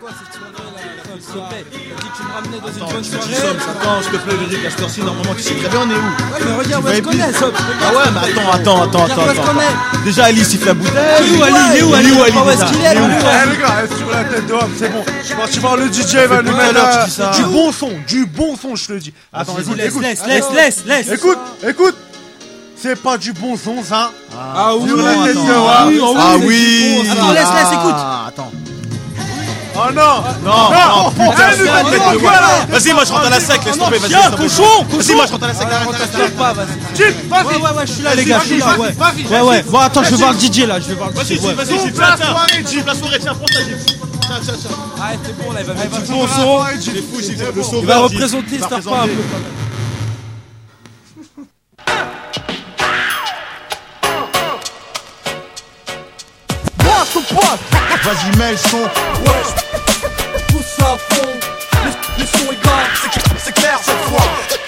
Quoi cette soirée là que tu me ramenais dans une Attends, bonne tu soirée. sommes, attends, s'il te plaît, Eric, à cette heure-ci, normalement, tu sais très bien, on est où? Ouais, mais regarde, Tu connais, épicer. Sob? Ah ouais, mais attends, attends, attends, attends. où est-ce qu'on attends. Déjà, Ali siffle la bouteille. Il est où, Ali Il est? où, Il est? Ali où, Ali où est-ce Il est? Où Ali Eh les gars, eh, sur la tête de homme, c'est bon. Je suis parti voir le DJ, va à mettre tu du bon son, du bon son, je te le dis. Attends, Vas-y, écoute, laisse, écoute, laisse, laisse, laisse, laisse. écoute, écoute. C'est pas du bon son, ça. Ah oui, homme. oui, Ah c'est oui. Attends, laisse, laisse, écoute. Oh non Non, non, non, putain. Vas-y, moi je rentre à la sec, laisse tomber, vas-y. Tomber. cochon, Vas-y, moi je rentre à la sec, arrête, pas, vas-y. Vas-y Ouais, ouais, ouais, je suis là, Vas-y, les gars, je suis là, vas-y, ouais. vas-y, Ouais, vas-y. ouais. Bon, attends, je vais voir le DJ là, je vais voir le Vas-y, DJ. vas-y, Gilles, la tiens, tiens. soirée, la soirée, tiens, prends. Tiens, tiens, tiens. Arrête, c'est bon là, il va mettre Souffle bon son. Il est fou, Gilles, C'est le bon. sauveur. Il va représenter Star Power un peu représenter. quand même. Vas-y, mets le son. Le son est grave. C'est clair cette fois.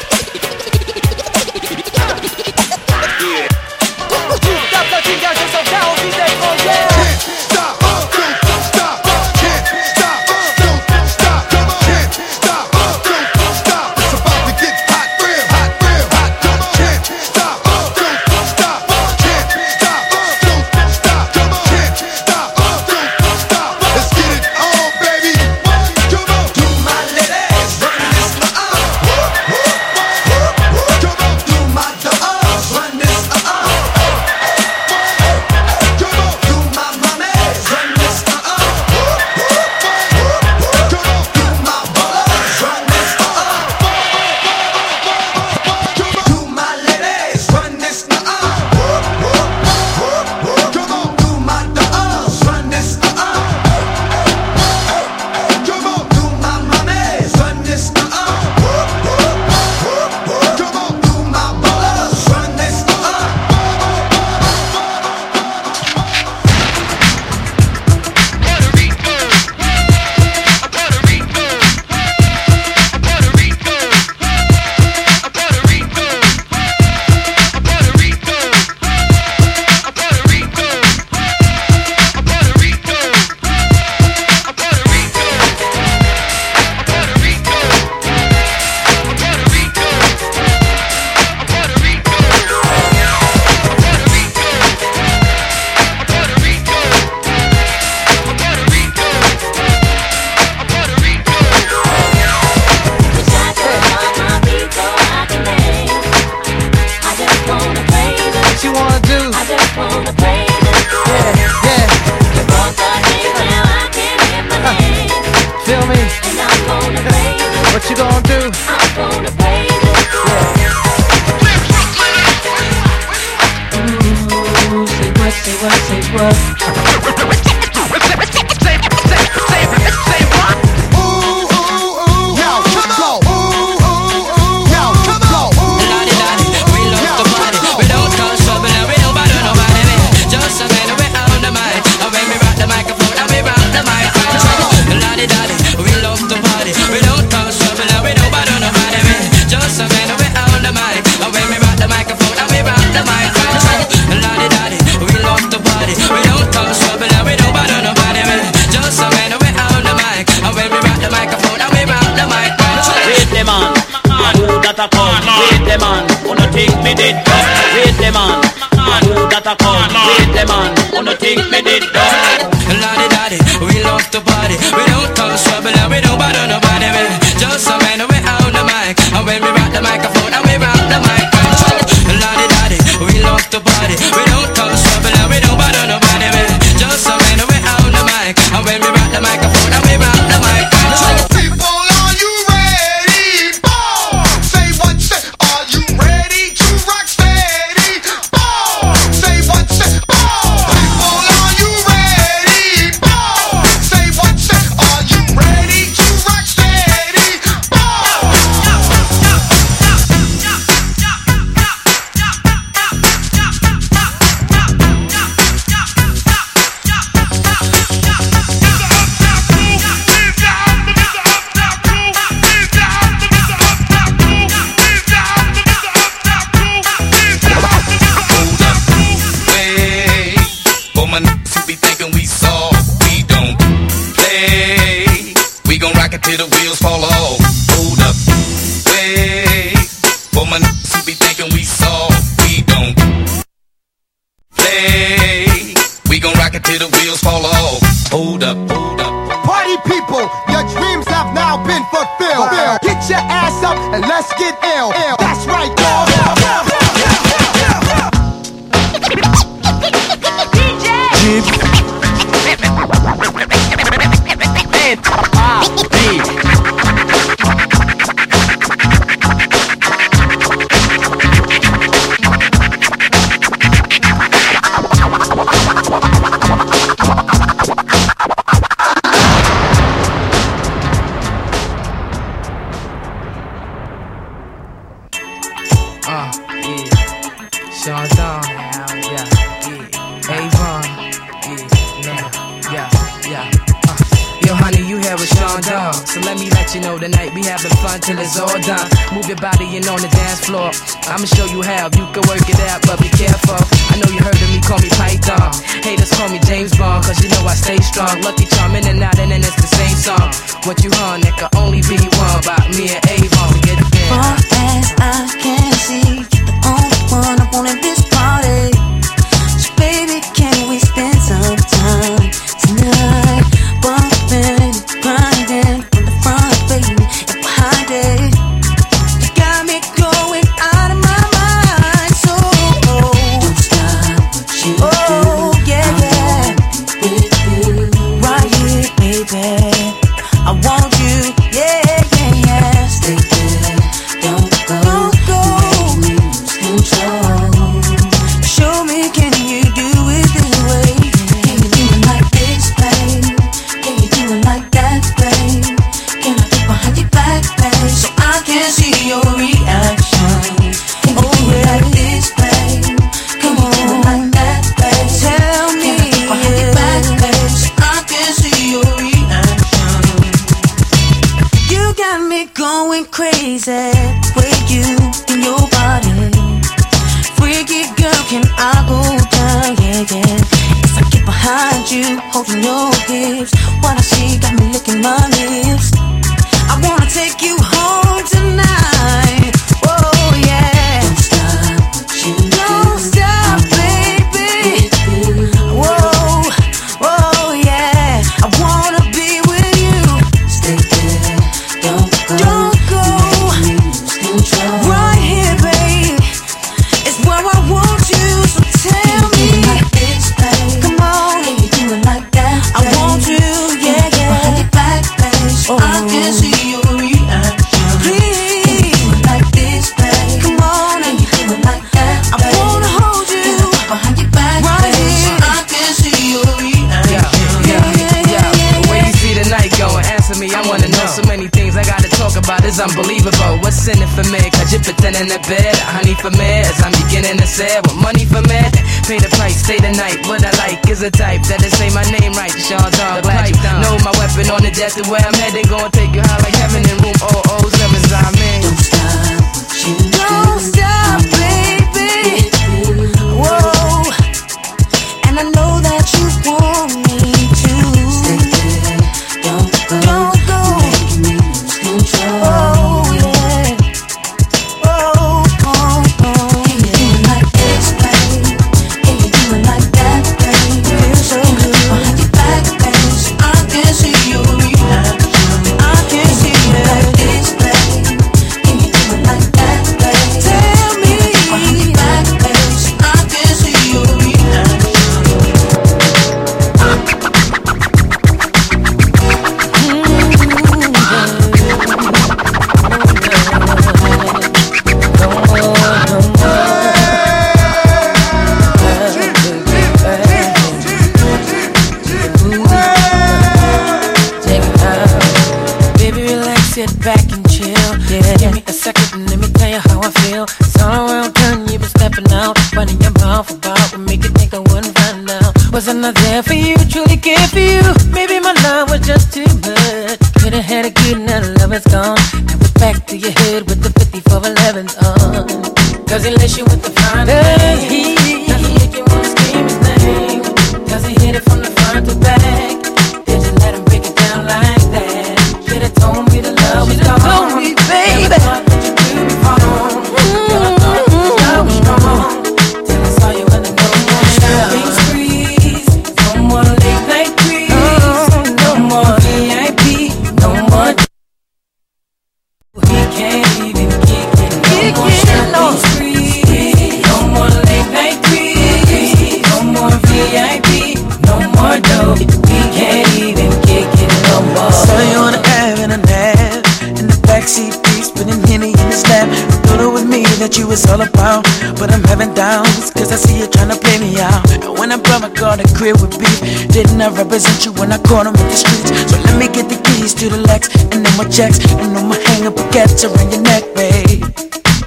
When I brought my car to crib with beef, didn't I represent you when I caught him in the streets? So let me get the keys to the Lex, and then my checks, and my hang up a baguettes around your neck, babe.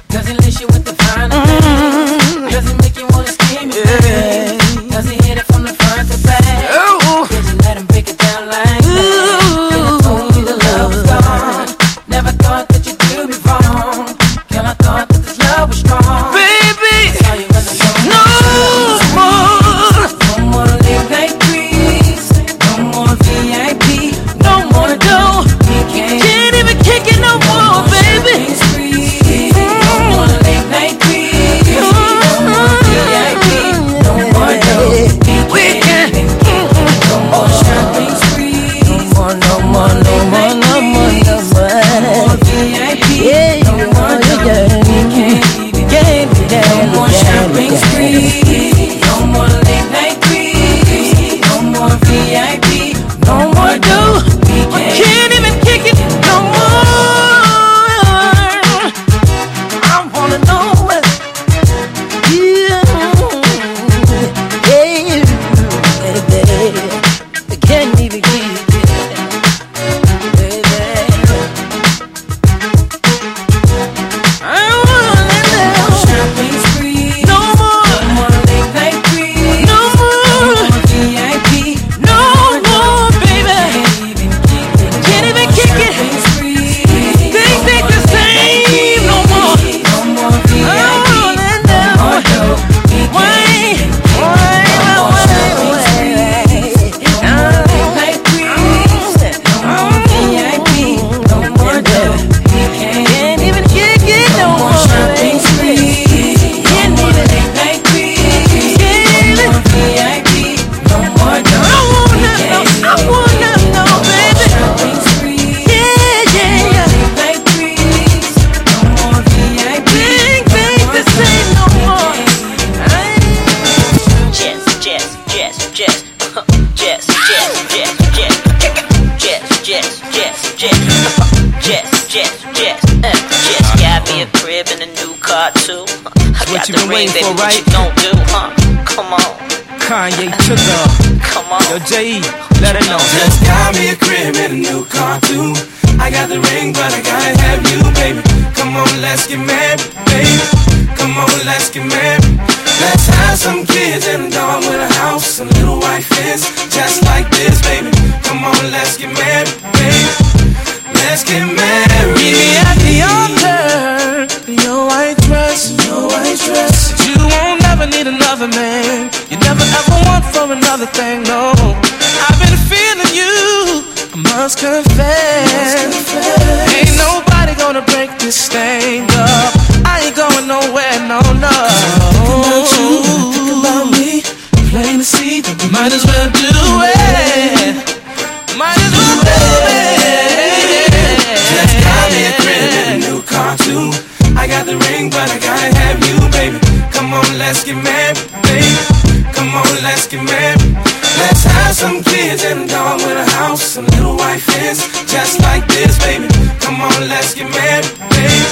Does he lace you with the fine Does he make you wanna scream it? Yeah. Baby. for, What right? you gon' do, huh? Come on, Kanye took her. come on. Yo, J.E., let her know. Just got me a crib and a new car too. I got the ring, but I gotta have you, baby. Come on, let's get married, baby. Come on, let's get married. Let's have some kids and a dog with a house and little white fence, just like this, baby. Come on, let's get married, baby. Let's get married. Meet me at the altar in your white dress. Your white dress. You won't never need another man. You never ever want for another thing, no. I've been feeling you, I must confess. Ain't nobody gonna break this thing up. I ain't going nowhere, no, no. About you, think about me. Plain to see that we Might as well do it. Might as well do it. Too. I got the ring, but I gotta have you, baby. Come on, let's get married, baby. Come on, let's get married. Let's have some kids and a dog with a house, a little white fence, just like this, baby. Come on, let's get married, baby.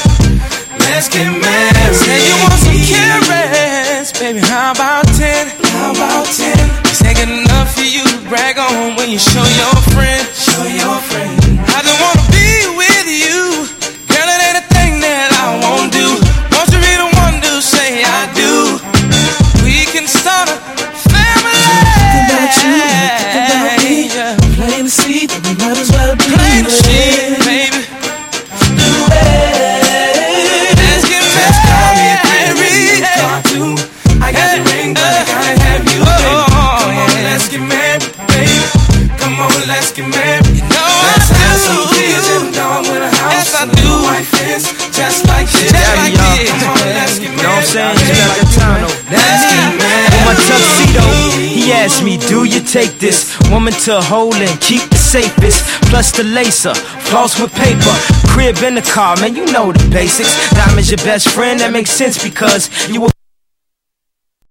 Let's get married. Say you want some carrots, baby. How about ten? How about ten? This ain't enough for you to brag on when you show your friend. Show your friend. I just wanna me, Do you take this woman to hold and keep the safest? Plus the laser, floss with paper, crib in the car, man, you know the basics. Diamond's your best friend, that makes sense because you a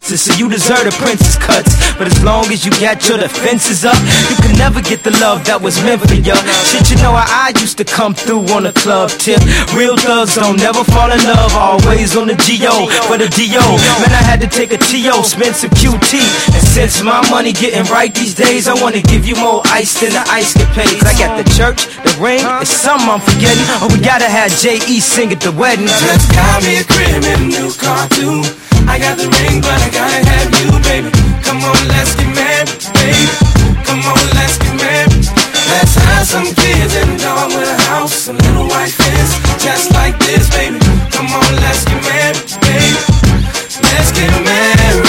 princess, so you deserve the princess cuts. But as long as you got your defenses up, you can never get the love that was meant for you. Shit, you know how I used to come through on a club tip. Real thugs don't never fall in love, always on the G.O. for the D.O. Man, I had to take a T.O., spend some QT. And since my money getting right these days, I wanna give you more ice than the ice capades. I got the church, the ring, it's something I'm forgetting. Oh, we gotta have J.E. sing at the wedding. Just got me a crib and a new car too. I got the ring, but I gotta have you, baby. Come on, let's get married, baby. Come on, let's get married. Let's have some kids and dog with a house, little white just like this, baby. Come on, let's get married, baby. Let's get married.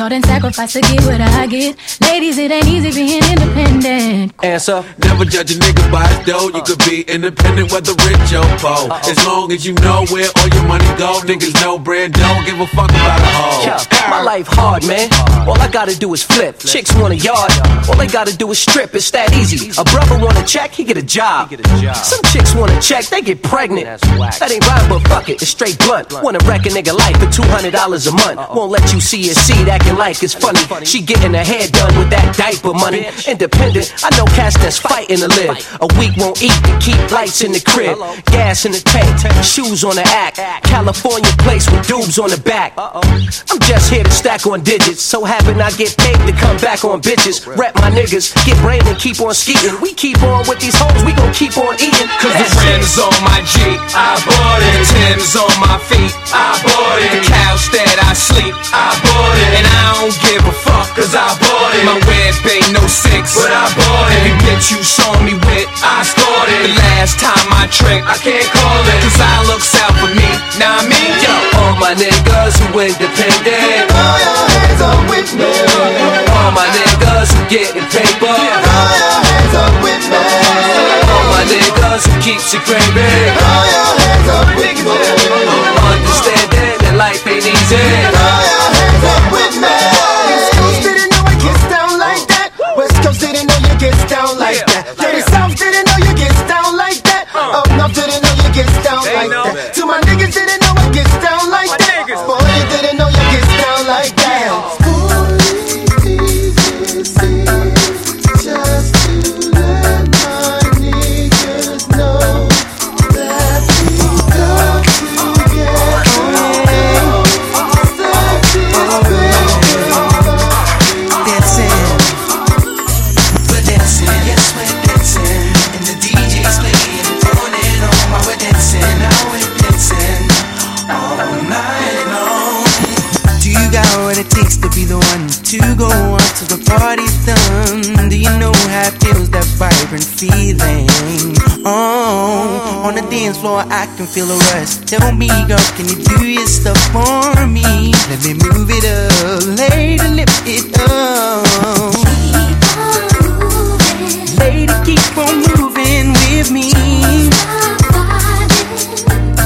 Worked and sacrificed to get what I get. Ladies, it ain't easy being independent. Answer. Never judge a nigga by his dough. You could be independent, whether rich or poor. As long as you know where all your money go, niggas know bread don't give a fuck about a hoe. Yeah, my life hard, man. All I gotta do is flip. Chicks want a yard. All they gotta do is strip. It's that easy. A brother want a check, he get a job. Some chicks want a check, they get pregnant. That ain't right, but fuck it, it's straight blunt. Wanna wreck a nigga life for two hundred dollars a month. Won't let you see your seed acting like it's funny. She getting her hair done with that diaper money. Independent, I know cats that's fighting to live. A week won't eat to keep lights in the crib. Gas in the tank, shoes on the act. California place with dubs on the back. I'm just here to stack on digits. So happen I get paid to come back on bitches. Rep my niggas, get brain and keep on skeeting. We keep on with these hoes, we gon' keep on eating. Cause the rims on my Jeep, I bought it. Tim's on my feet, I bought it. The couch that I sleep, I bought it. And I don't give a fuck, cause I bought it. My web ain't no six, but I bought it. Every bitch you saw me with, I scored it. The last time I tricked, I can't call it. Cause I looks out for me, now I mean, yo. All my niggas who independent. Throw your hands up with me. All my niggas who getting paper. Throw your hands up with me. All my niggas who keeps it gravy. Throw your hands up with me. Understanding that life ain't easy. Throw your hands up with me. I can feel a rush. Tell me, girl, can you do your stuff for me? Let me move it up, lady, lift it up. Keep on moving. Lady, keep on moving with me.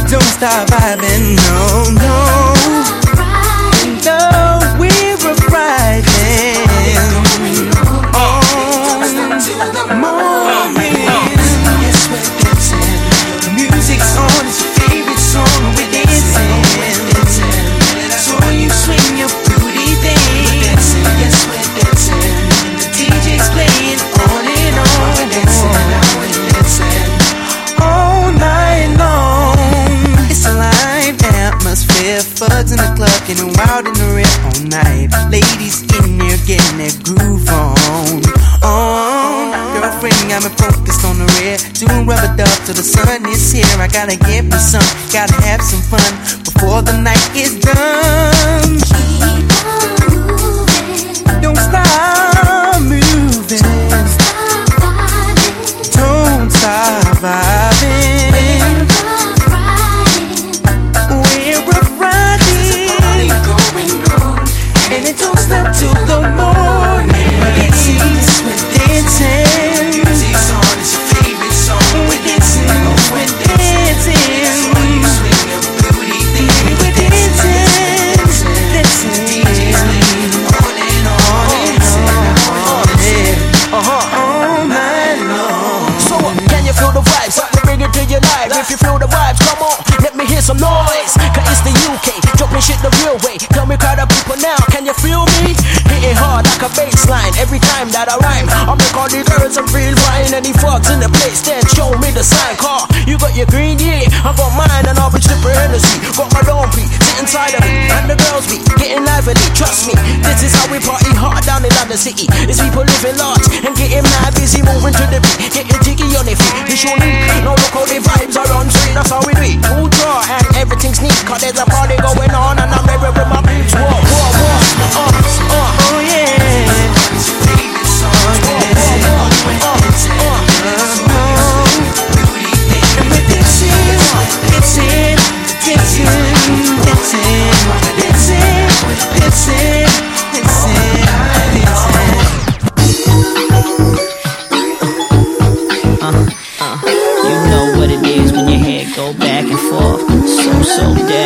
Don't stop vibing, no, no. No, wild in the rain all night. Ladies in here getting their groove on. Oh, girlfriend, I'm focused on the red, Doing rubber duck till the sun is here. I gotta get me some, gotta have some fun before the night is done. I rhyme. I make all these girls and real fine. Any fucks in the place, then show me the sign. Car, you got your green, yeah. I got mine, and I'll be tripping street. Got my own pee, sit inside of me. And the girls be getting lively, trust me. This is how we party hard down in London City. It's people living large and getting mad busy, moving to the beat. Getting jiggy on their feet. It's unique. Now look how the vibes are on street, that's how we do it. Cool draw, and everything's neat. Cause there's a party going on, and I'm there with my beats. Whoa, whoa, whoa. Uh. so dead.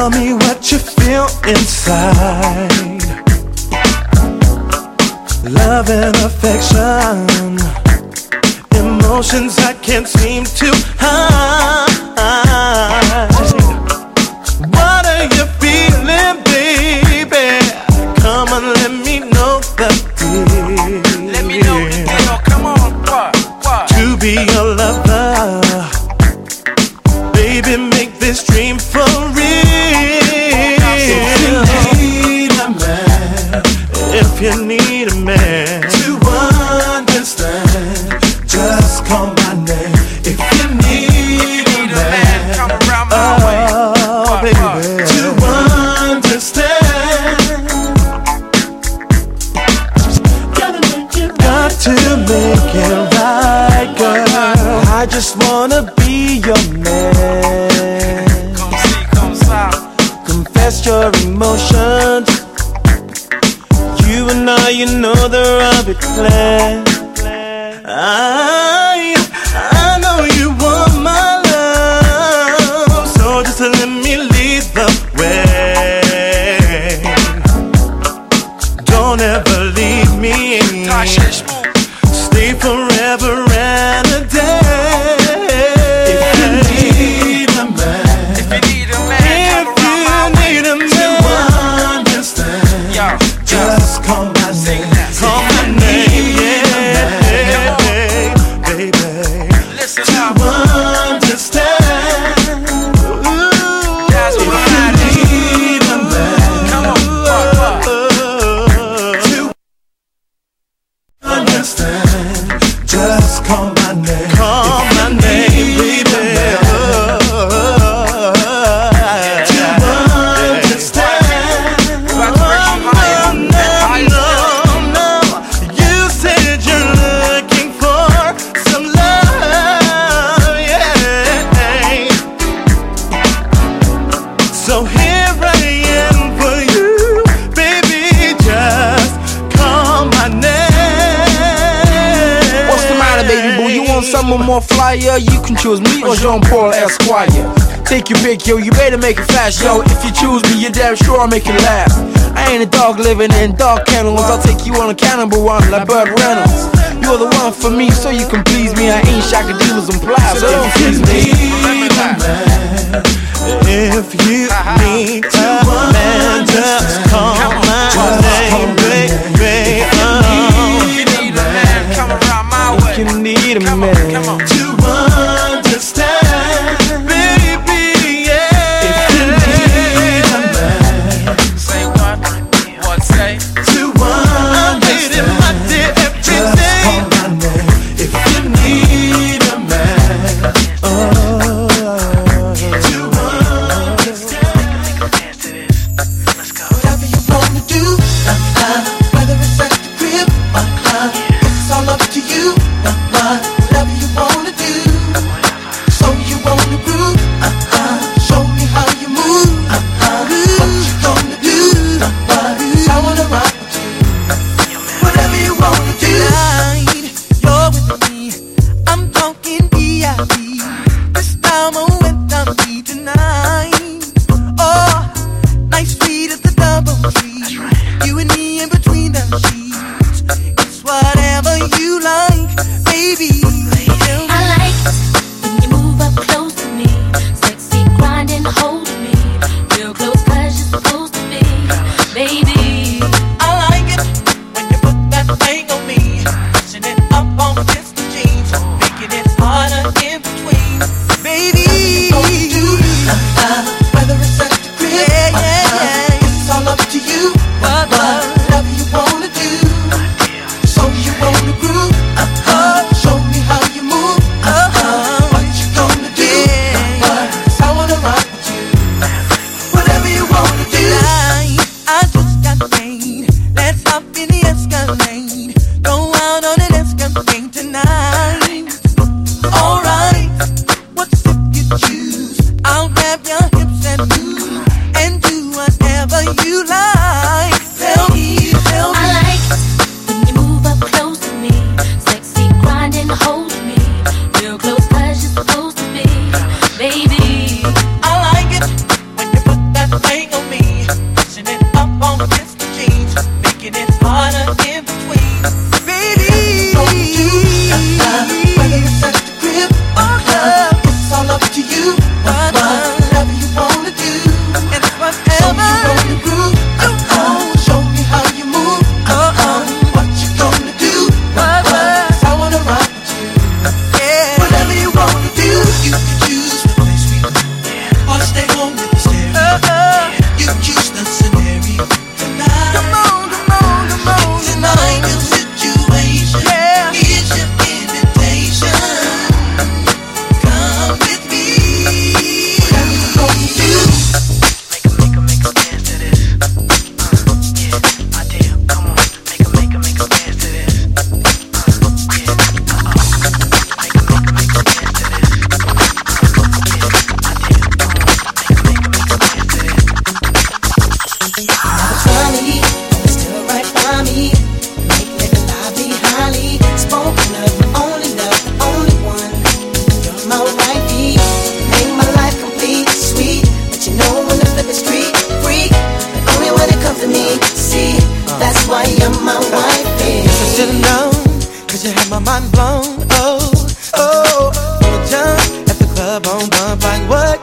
Tell me what you feel inside. Love and affection, emotions I can't seem to hide. fire. You can choose me or Jean Paul Esquire. Take your pick, yo, you better make it fast, yo. If you choose me, you're damn sure I'll make it last. I ain't a dog living in dog kennels. I'll take you on a Cannonball Run like Burt Reynolds. You're the one for me, so you can please me. I ain't shocking dealers and plies, so don't kiss me. If you need a man, just call my name, baby. Oh. You need a man. to have my mind blown. Oh, oh, on the jump at the club on bump. Like what?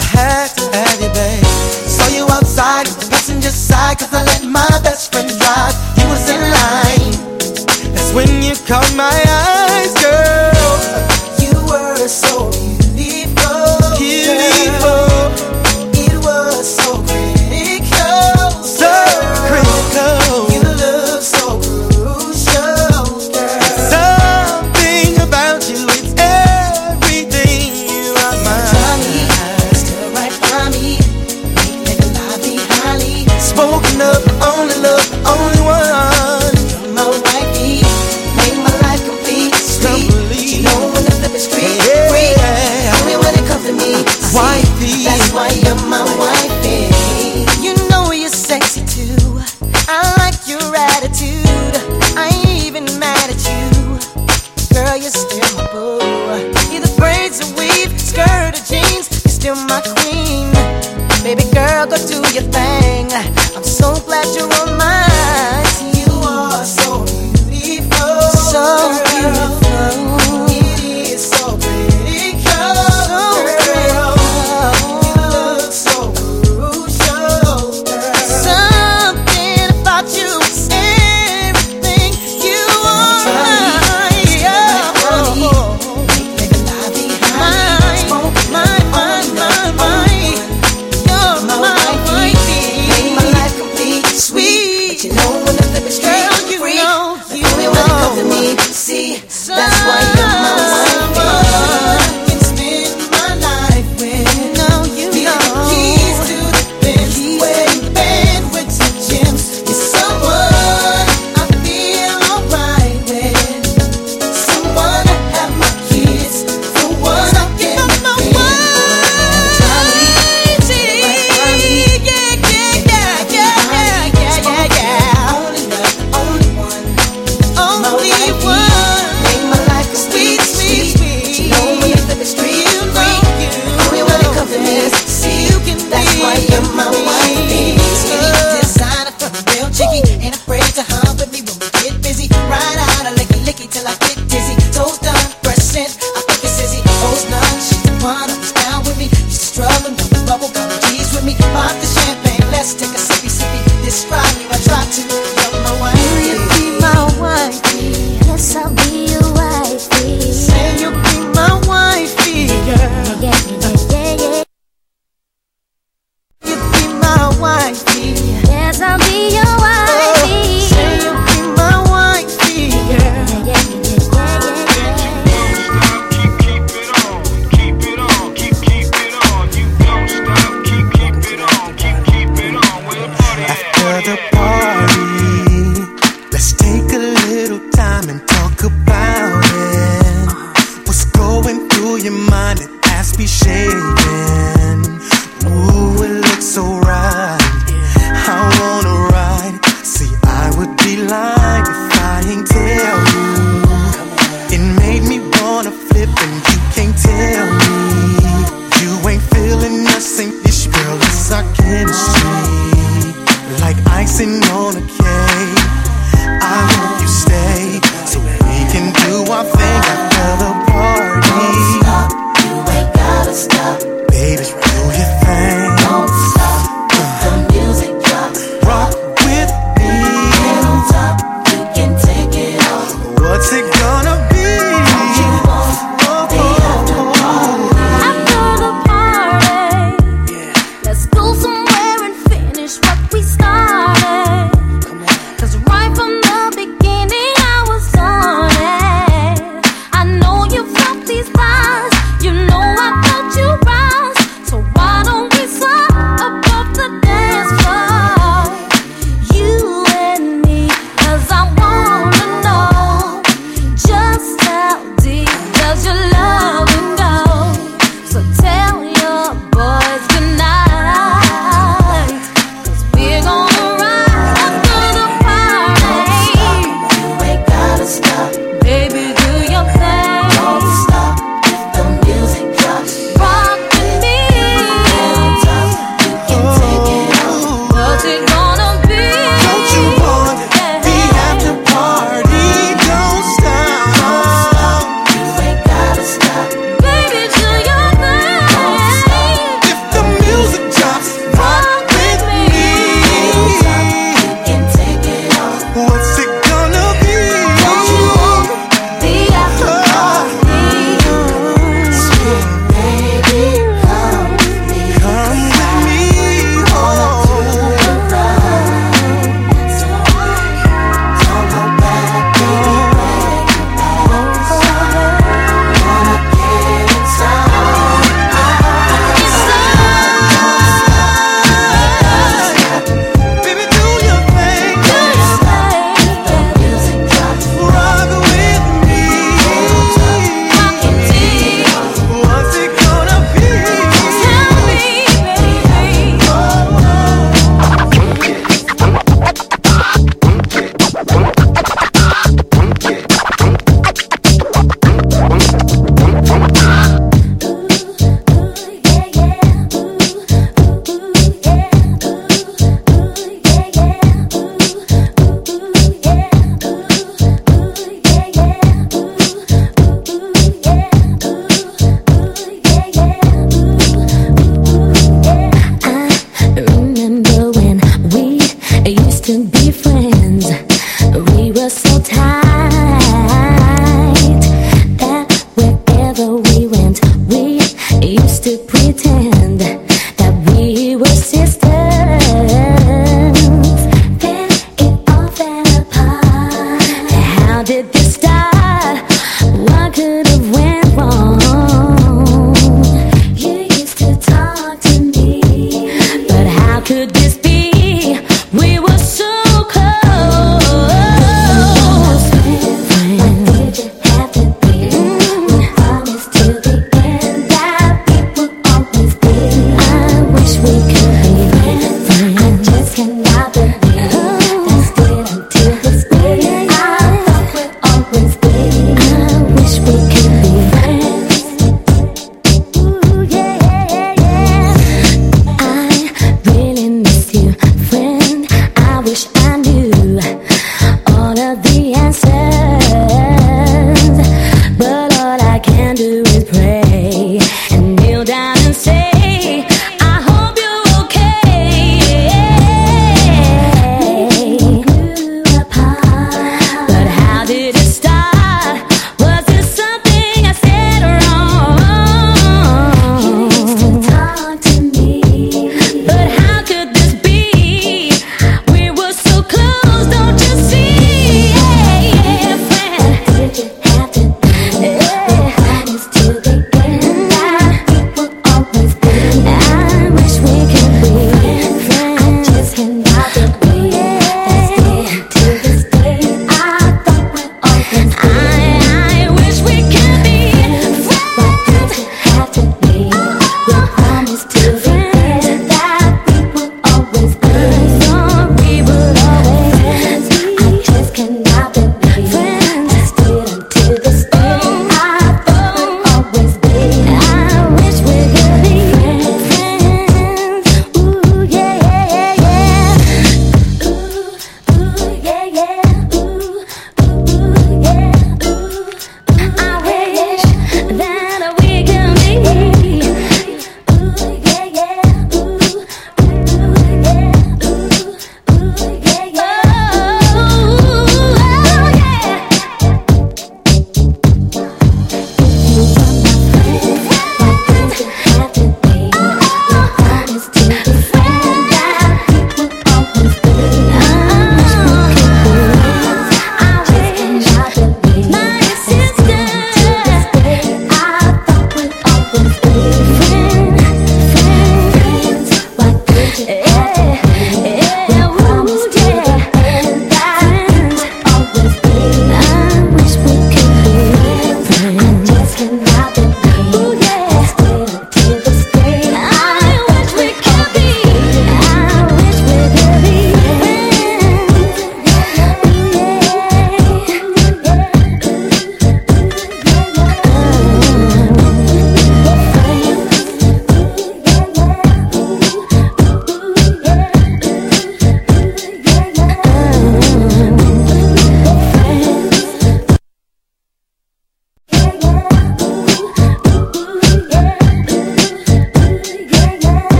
I had to have you, babe. Saw you outside the passenger side, cause I let my best friend drive. He was in line. That's when you caught my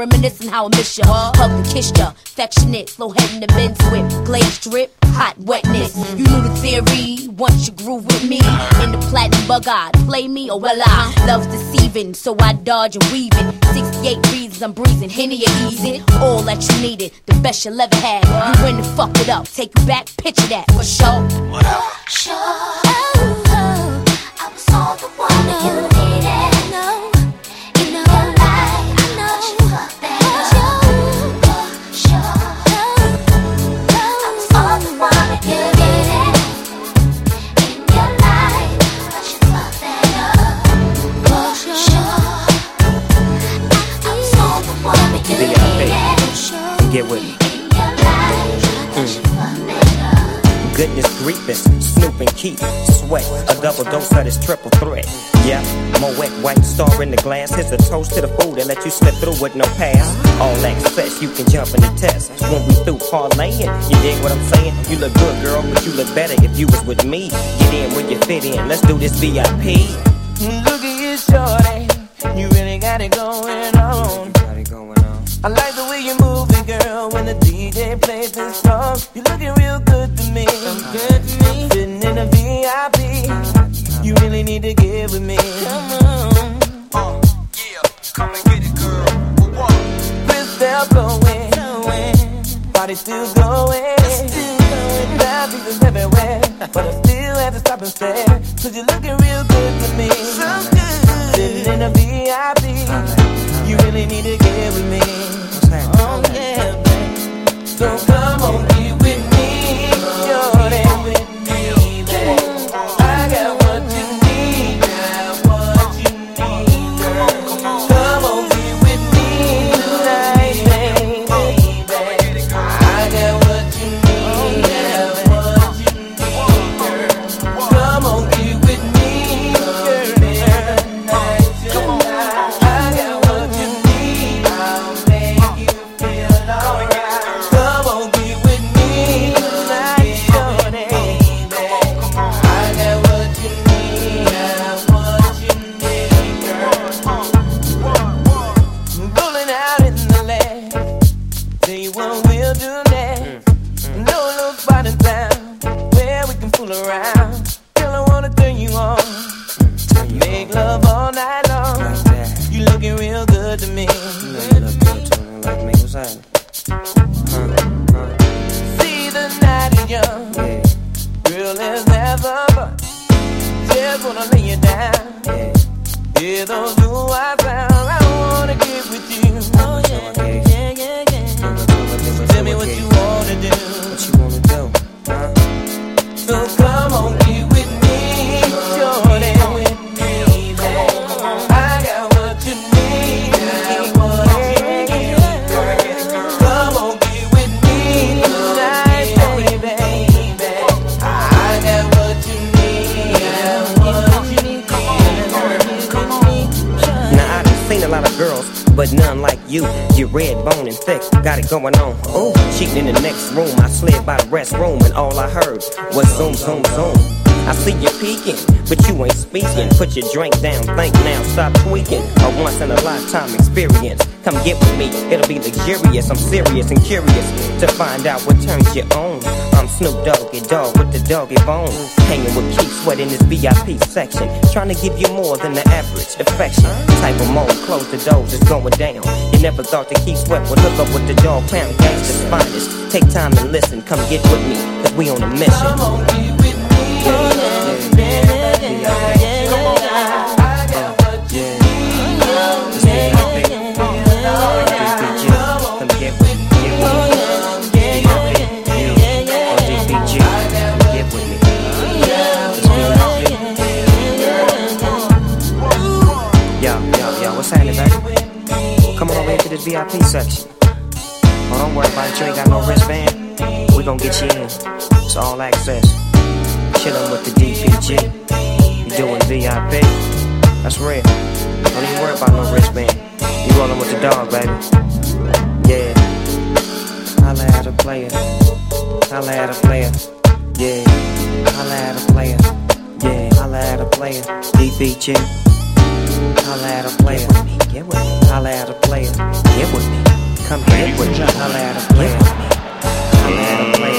reminiscing how I miss ya. Hug and kiss ya, affectionate, slow head in the men's whip. Glazed drip, hot wetness. You knew the theory once you groove with me. In the platinum bug eyed, play me or well I. Love's deceiving, so I dodge and weave it. 68 reasons I'm breezing, Henny or easy. All that you needed, the best you'll ever had. You win and fuck it up, take you back, picture that for sure. Sure. Oh, oh, Get with me. Mm. Goodness grievous, Snoop and Keith, sweat, a double dose of this triple threat. Yeah, Moet White star in the glass. Here's a toast to the food that let you slip through with no pass. All access, you can jump in the test. When we through parlaying, you dig what I'm saying? You look good, girl, but you look better if you was with me. Get in where you fit in. Let's do this VIP. Look at you, shorty. You really got it going on. I like the way you move Plays this song. You're looking real good to me. Good to me. Sitting in a VIP. You really need to get with me. Come on. Uh, yeah, come and get it, girl. Wrist still going. Body still going. Now everywhere. But I still have to stop and stare. Cause you're looking real good to me. So good. Sitting in a VIP. You really need to get with me. Oh yeah, So come on, got it going on. Ooh, cheating in the next room. I slid by the restroom and all I heard was zoom, zoom, zoom. I see you peeking, but you ain't speaking. Put your drink down, think now, stop tweaking. A once in a lifetime experience. Come get with me, it'll be luxurious. I'm serious and curious to find out what turns you on. I'm Snoop Doggy Dogg with the doggy bone. Hanging with Keith Sweat in this VIP section. Trying to give you more than the average affection. Type of mode, close the doors, it's going down. Never thought that Keith Sweat would hook up with the Dogg Pound gangster's finest. Take time and listen, come get with me, cause we on a mission. Yo, yo, yo, what's happening, baby? Come on VIP section. Oh, don't worry about it, you ain't got no wristband. We gon' get you in. It's all access. Chillin' with the DPG. You doing VIP. That's real. Don't even worry about no wristband. You rollin' with the dog, baby. Yeah. Holla at a player. Holla at a player. Yeah. Holla at a player. Yeah. Holla at a player. DPG. Holla at a player. Get with me. Holla at a player. Get with me. Come get with me. Holla at a player. Holla at a player.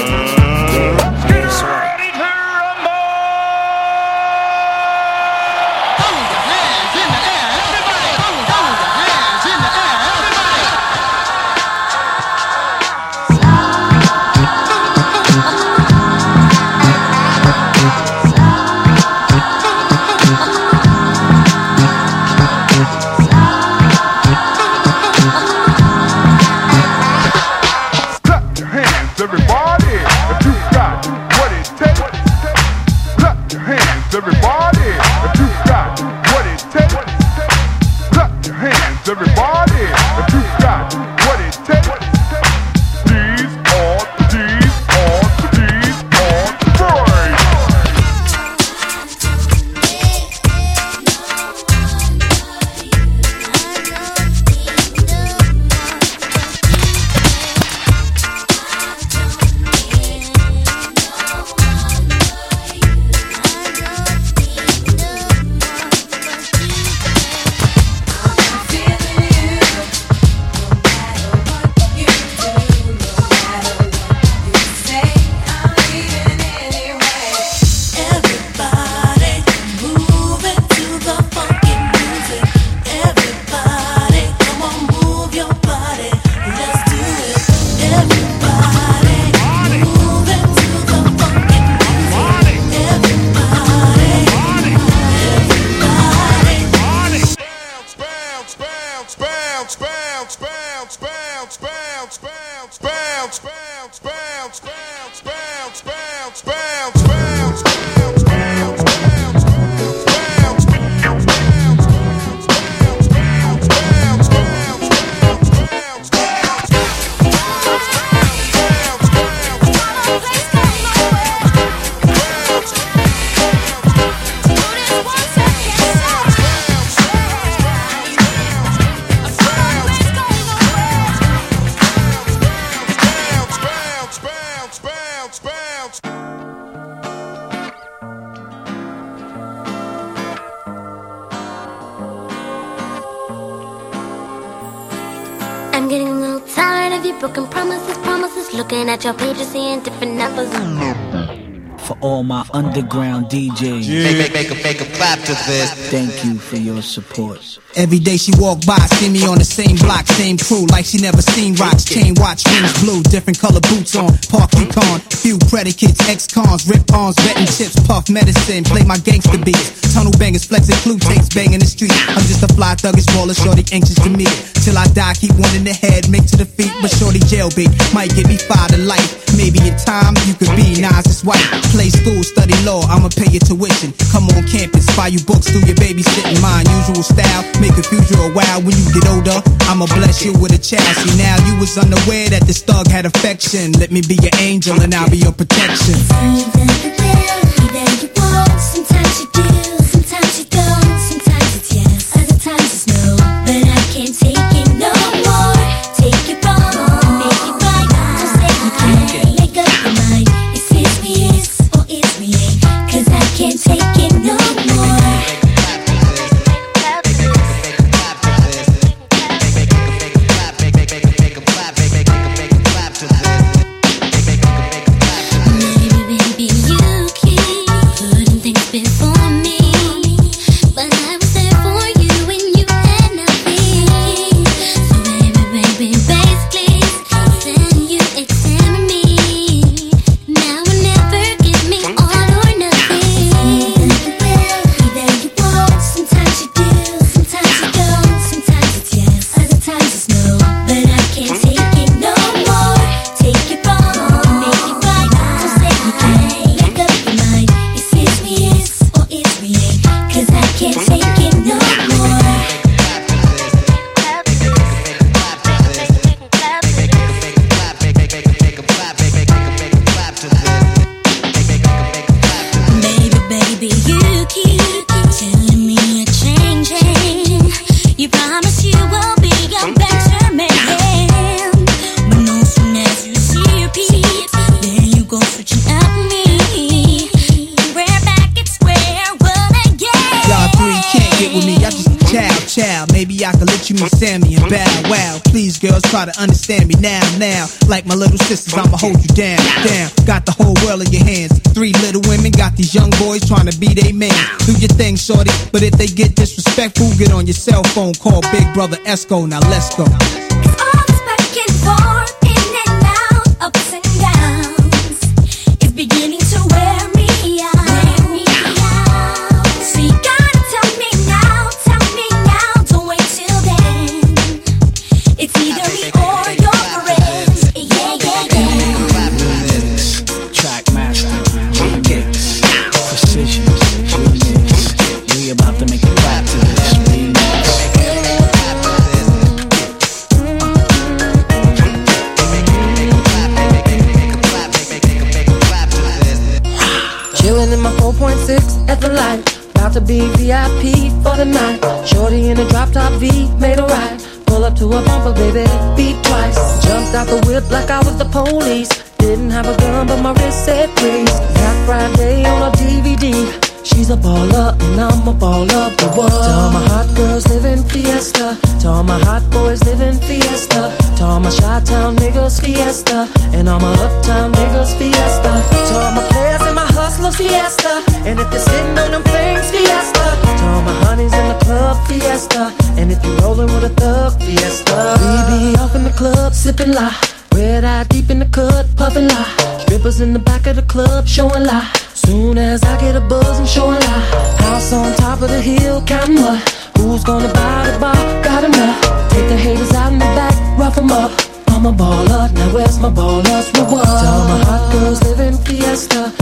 Getting a little tired of your broken promises, promises. Looking at your pages, seeing different numbers. For all my underground DJs. Make, make, make, a, make a clap to this. Thank you for your support. Every day she walk by, see me on the same block, same crew, like she never seen rocks. Chain watch, rings blue, different color boots on. Park Yukon, few predicates, ex-cons, rip arms, betting chips, puff medicine, play my gangster beats. Tunnel bangers, flexing clue tapes, banging the street. I'm just a fly thug, thuggish baller, shorty anxious to meet. Till I die, keep one in the head, make to the feet, but shorty jail jailbait might get me fired to life. Maybe in time you could be Nas's wife. Play school, study law, I'ma pay your tuition. Come on campus, buy you books, do your babysitting. My unusual style, make confuse you a while when you get older. I'ma bless you with a child. See now you was unaware that this thug had affection. Let me be your angel and I'll be your protection. Sometimes you do, sometimes you don't. Sometimes it's yes, other times it's no. be you. Try to understand me now, now. Like my little sisters, I'ma hold you down, down. Got the whole world in your hands. Three little women got these young boys trying to be they man. Do your thing, shorty. But if they get disrespectful, get on your cell phone, call Big Brother Esco. Now let's go. Back and forth, in and out, ups and downs. It's beginning To be VIP for the night. Shorty in a drop top V, made a ride. Pull up to a bumper, baby, beat twice. Jumped out the whip like I was the police. Didn't have a gun, but my wrist said freeze. Got Friday on a DVD. She's a baller and I'm a baller, but what? To all my hot girls living fiesta. To all my hot boys living fiesta. To all my Chi-Town niggas fiesta. And all my uptown niggas fiesta. To all my players hustlers fiesta. And if you're sitting on them things fiesta. To all my honeys in the club fiesta. And if you're rolling with a thug fiesta. We be off in the club sipping la. Red eye deep in the cut, puffin' la. Strippers in the back of the club showing la. Soon as I get a buzz, I'm showing la. House on top of the hill, counting what? Who's gonna buy the bar? Got enough. Take the haters out in the back, rough 'em up. I'm a baller, now where's my baller's reward? To all my hot girls living fiesta.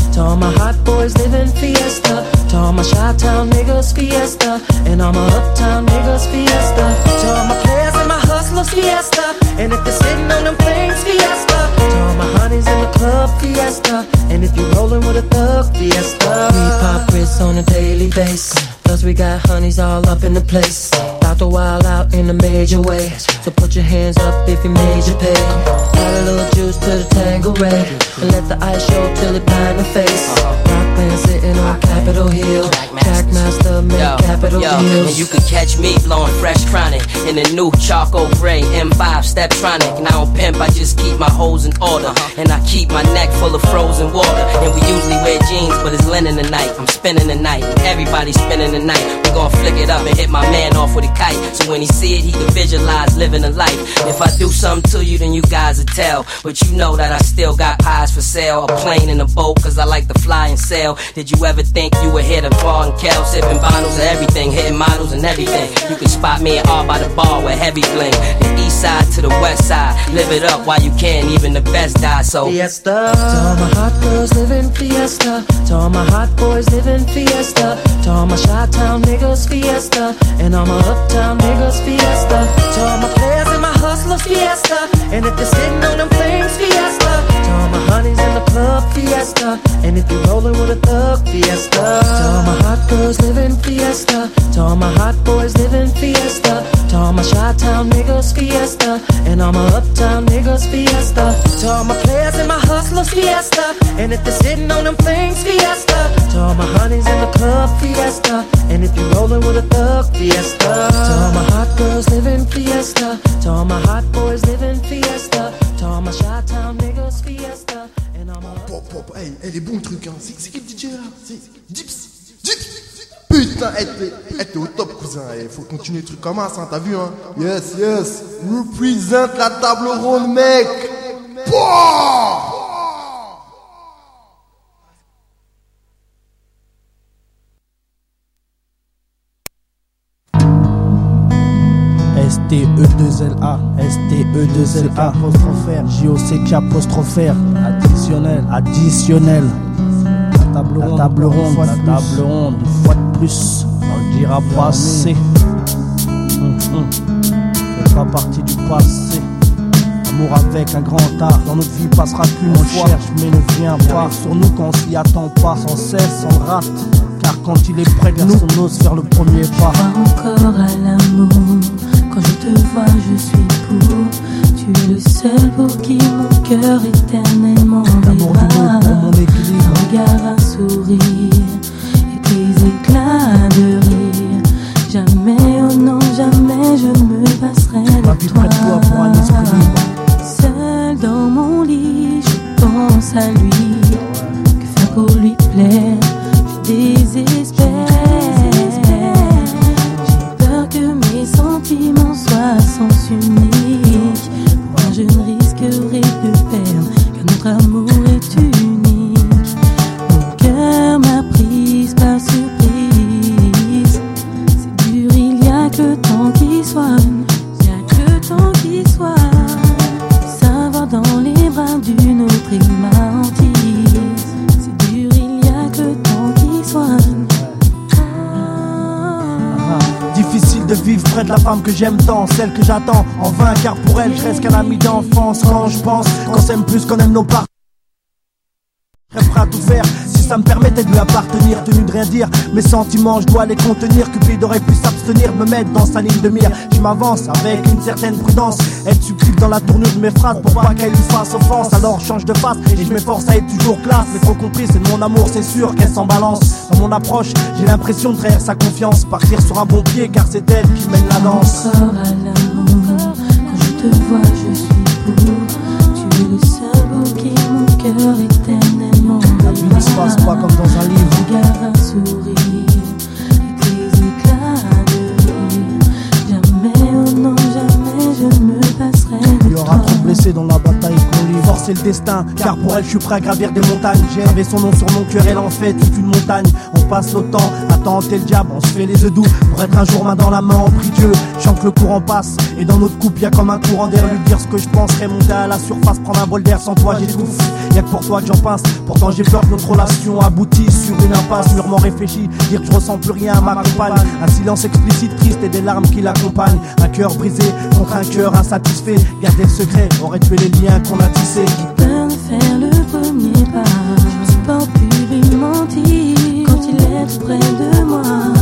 My hot boys living fiesta. To all my Chi-Town niggas fiesta. And all my uptown niggas fiesta. To all my players and my hustlers fiesta. And if they're sitting on them things fiesta. To all my honeys in the club fiesta. And if you're rolling with a thug fiesta. We pop Cris on a daily basis. Plus we got honeys all up in the place. About to wild out in a major way. So put your hands up if you made your pay. Add a little juice to the tango. And let the ice show till it blind the face. Uh-huh. Rock band sitting on Capitol Hill. Trackmaster make Capitol yo, Hill. and you can catch me blowing fresh chronic in the new charcoal gray M5 Steptronic. And I don't pimp, I just keep my hoes in order. Uh-huh. And I keep my neck full of frozen water. And we usually wear jeans, but it's linen tonight. I'm spending the night, and everybody's spending the night. We gon' flick it up and hit my man off with a kite. So when he see it, he can visualize living a life. If I do something to you, then you guys will tell. But you know that I still got pies for sale. A plane and a boat, cause I like to fly and sail. Did you ever think you would hit a bar and Kel sipping bottles of everything, hitting models and everything? You can spot me all by the bar with heavy bling. The east side to the west side, live it up while you can, even the best die. So Fiesta. To all my hot girls living fiesta. To all my hot boys living fiesta. To all my Chi-Town niggas fiesta. And all my uptown niggas fiesta. To all my hustlers fiesta. And if you're sitting on them things fiesta. Honeys in the club fiesta. And if you're rolling with a thug fiesta. To all my hot girls living fiesta. To all my hot boys living fiesta. To all my Chi-Town niggas fiesta. And all my uptown niggas fiesta. To all my players and my hustlers fiesta. And if they're sitting on them things fiesta. To all my honeys in the club fiesta. And if you're rolling with a thug fiesta. To all my hot girls living fiesta. To all my hot boys living fiesta. To all my Chi-Town niggas fiesta. And elle est eh, eh, bon le truc. Hein. C'est qui le DJ là? C'est Putain, eh, elle était au top, cousin. Il faut continuer le truc comme ça, hein, t'as vu, hein? Yes, yes. Represent la table ronde, mec. Pouah STE2LA, STE2LA, apostrophe R, JOC, apostrophe additionnel, additionnel. La table ronde, la table ronde, la table ronde, une fois de plus, on le dira pas assez. Fait pas partie du passé. Amour avec un grand A, dans notre vie passera qu'une fois. cherche mais ne vient pas sur nous quand on s'y attend pas, sans cesse on rate. Car quand il est près de nous, on ose faire le premier pas. encore à l'amour. Quand je te vois, je suis pour. Tu es le seul pour qui mon cœur éternellement verra Un regard, un sourire et tes éclats de rire. Jamais, oh non, jamais je me passerai de toi Seul dans mon lit, je pense à lui. Que faire pour lui plaire, je désespère. J'ai peur que mes sentiments soient sans la femme que j'aime tant, celle que j'attends en vain, car pour elle, je reste qu'un ami d'enfance. Quand je pense qu'on s'aime plus qu'on aime nos parents. Prêt à tout faire ça me permettait de lui appartenir, tenu de rien dire. Mes sentiments, je dois les contenir. Cupid aurait pu s'abstenir, me mettre dans sa ligne de mire. Je m'avance avec une certaine prudence. Être subtil dans la tournure de mes phrases pour pas qu'elle lui fasse offense. Alors change de face et je m'efforce à être toujours classe. Mais trop compris, c'est de mon amour, c'est sûr qu'elle s'en balance. Dans mon approche, j'ai l'impression de trahir sa confiance. Partir sur un bon pied car c'est elle qui mène la danse. Encore à l'amour, quand je te vois, je suis pour. Tu es le seul qui mon cœur. La vie ne se passe pas comme dans un livre. Regarde un sourire et tes éclats de rire. Jamais, oh non, jamais je ne me passerai de Il y aura trop de blessés dans la bataille Forcer le destin, car pour elle, je suis prêt à gravir des montagnes. J'ai gravé son nom sur mon cœur, elle en fait toute une montagne. On passe le temps à tenter le diable, on se fait les œufs doux. Pour être un jour main dans la main, on prie Dieu. Chant que le courant passe, et dans notre couple, y a comme un courant d'air. Lui dire ce que je penserais, monter à la surface, prendre un bol d'air. Sans toi, j'étouffe. Y'a que pour toi j'en pince. Pourtant, j'ai peur que notre relation aboutisse sur une impasse. Mûrement réfléchi, dire que je ressens plus rien à ma compagne. Un silence explicite, triste et des larmes qui l'accompagnent. Un cœur brisé contre un cœur insatisfait. Garder le secret aurait tué les liens qu'on a tissés. J'ai peine à faire le premier pas. Je ne peux plus lui mentir quand il est près de moi.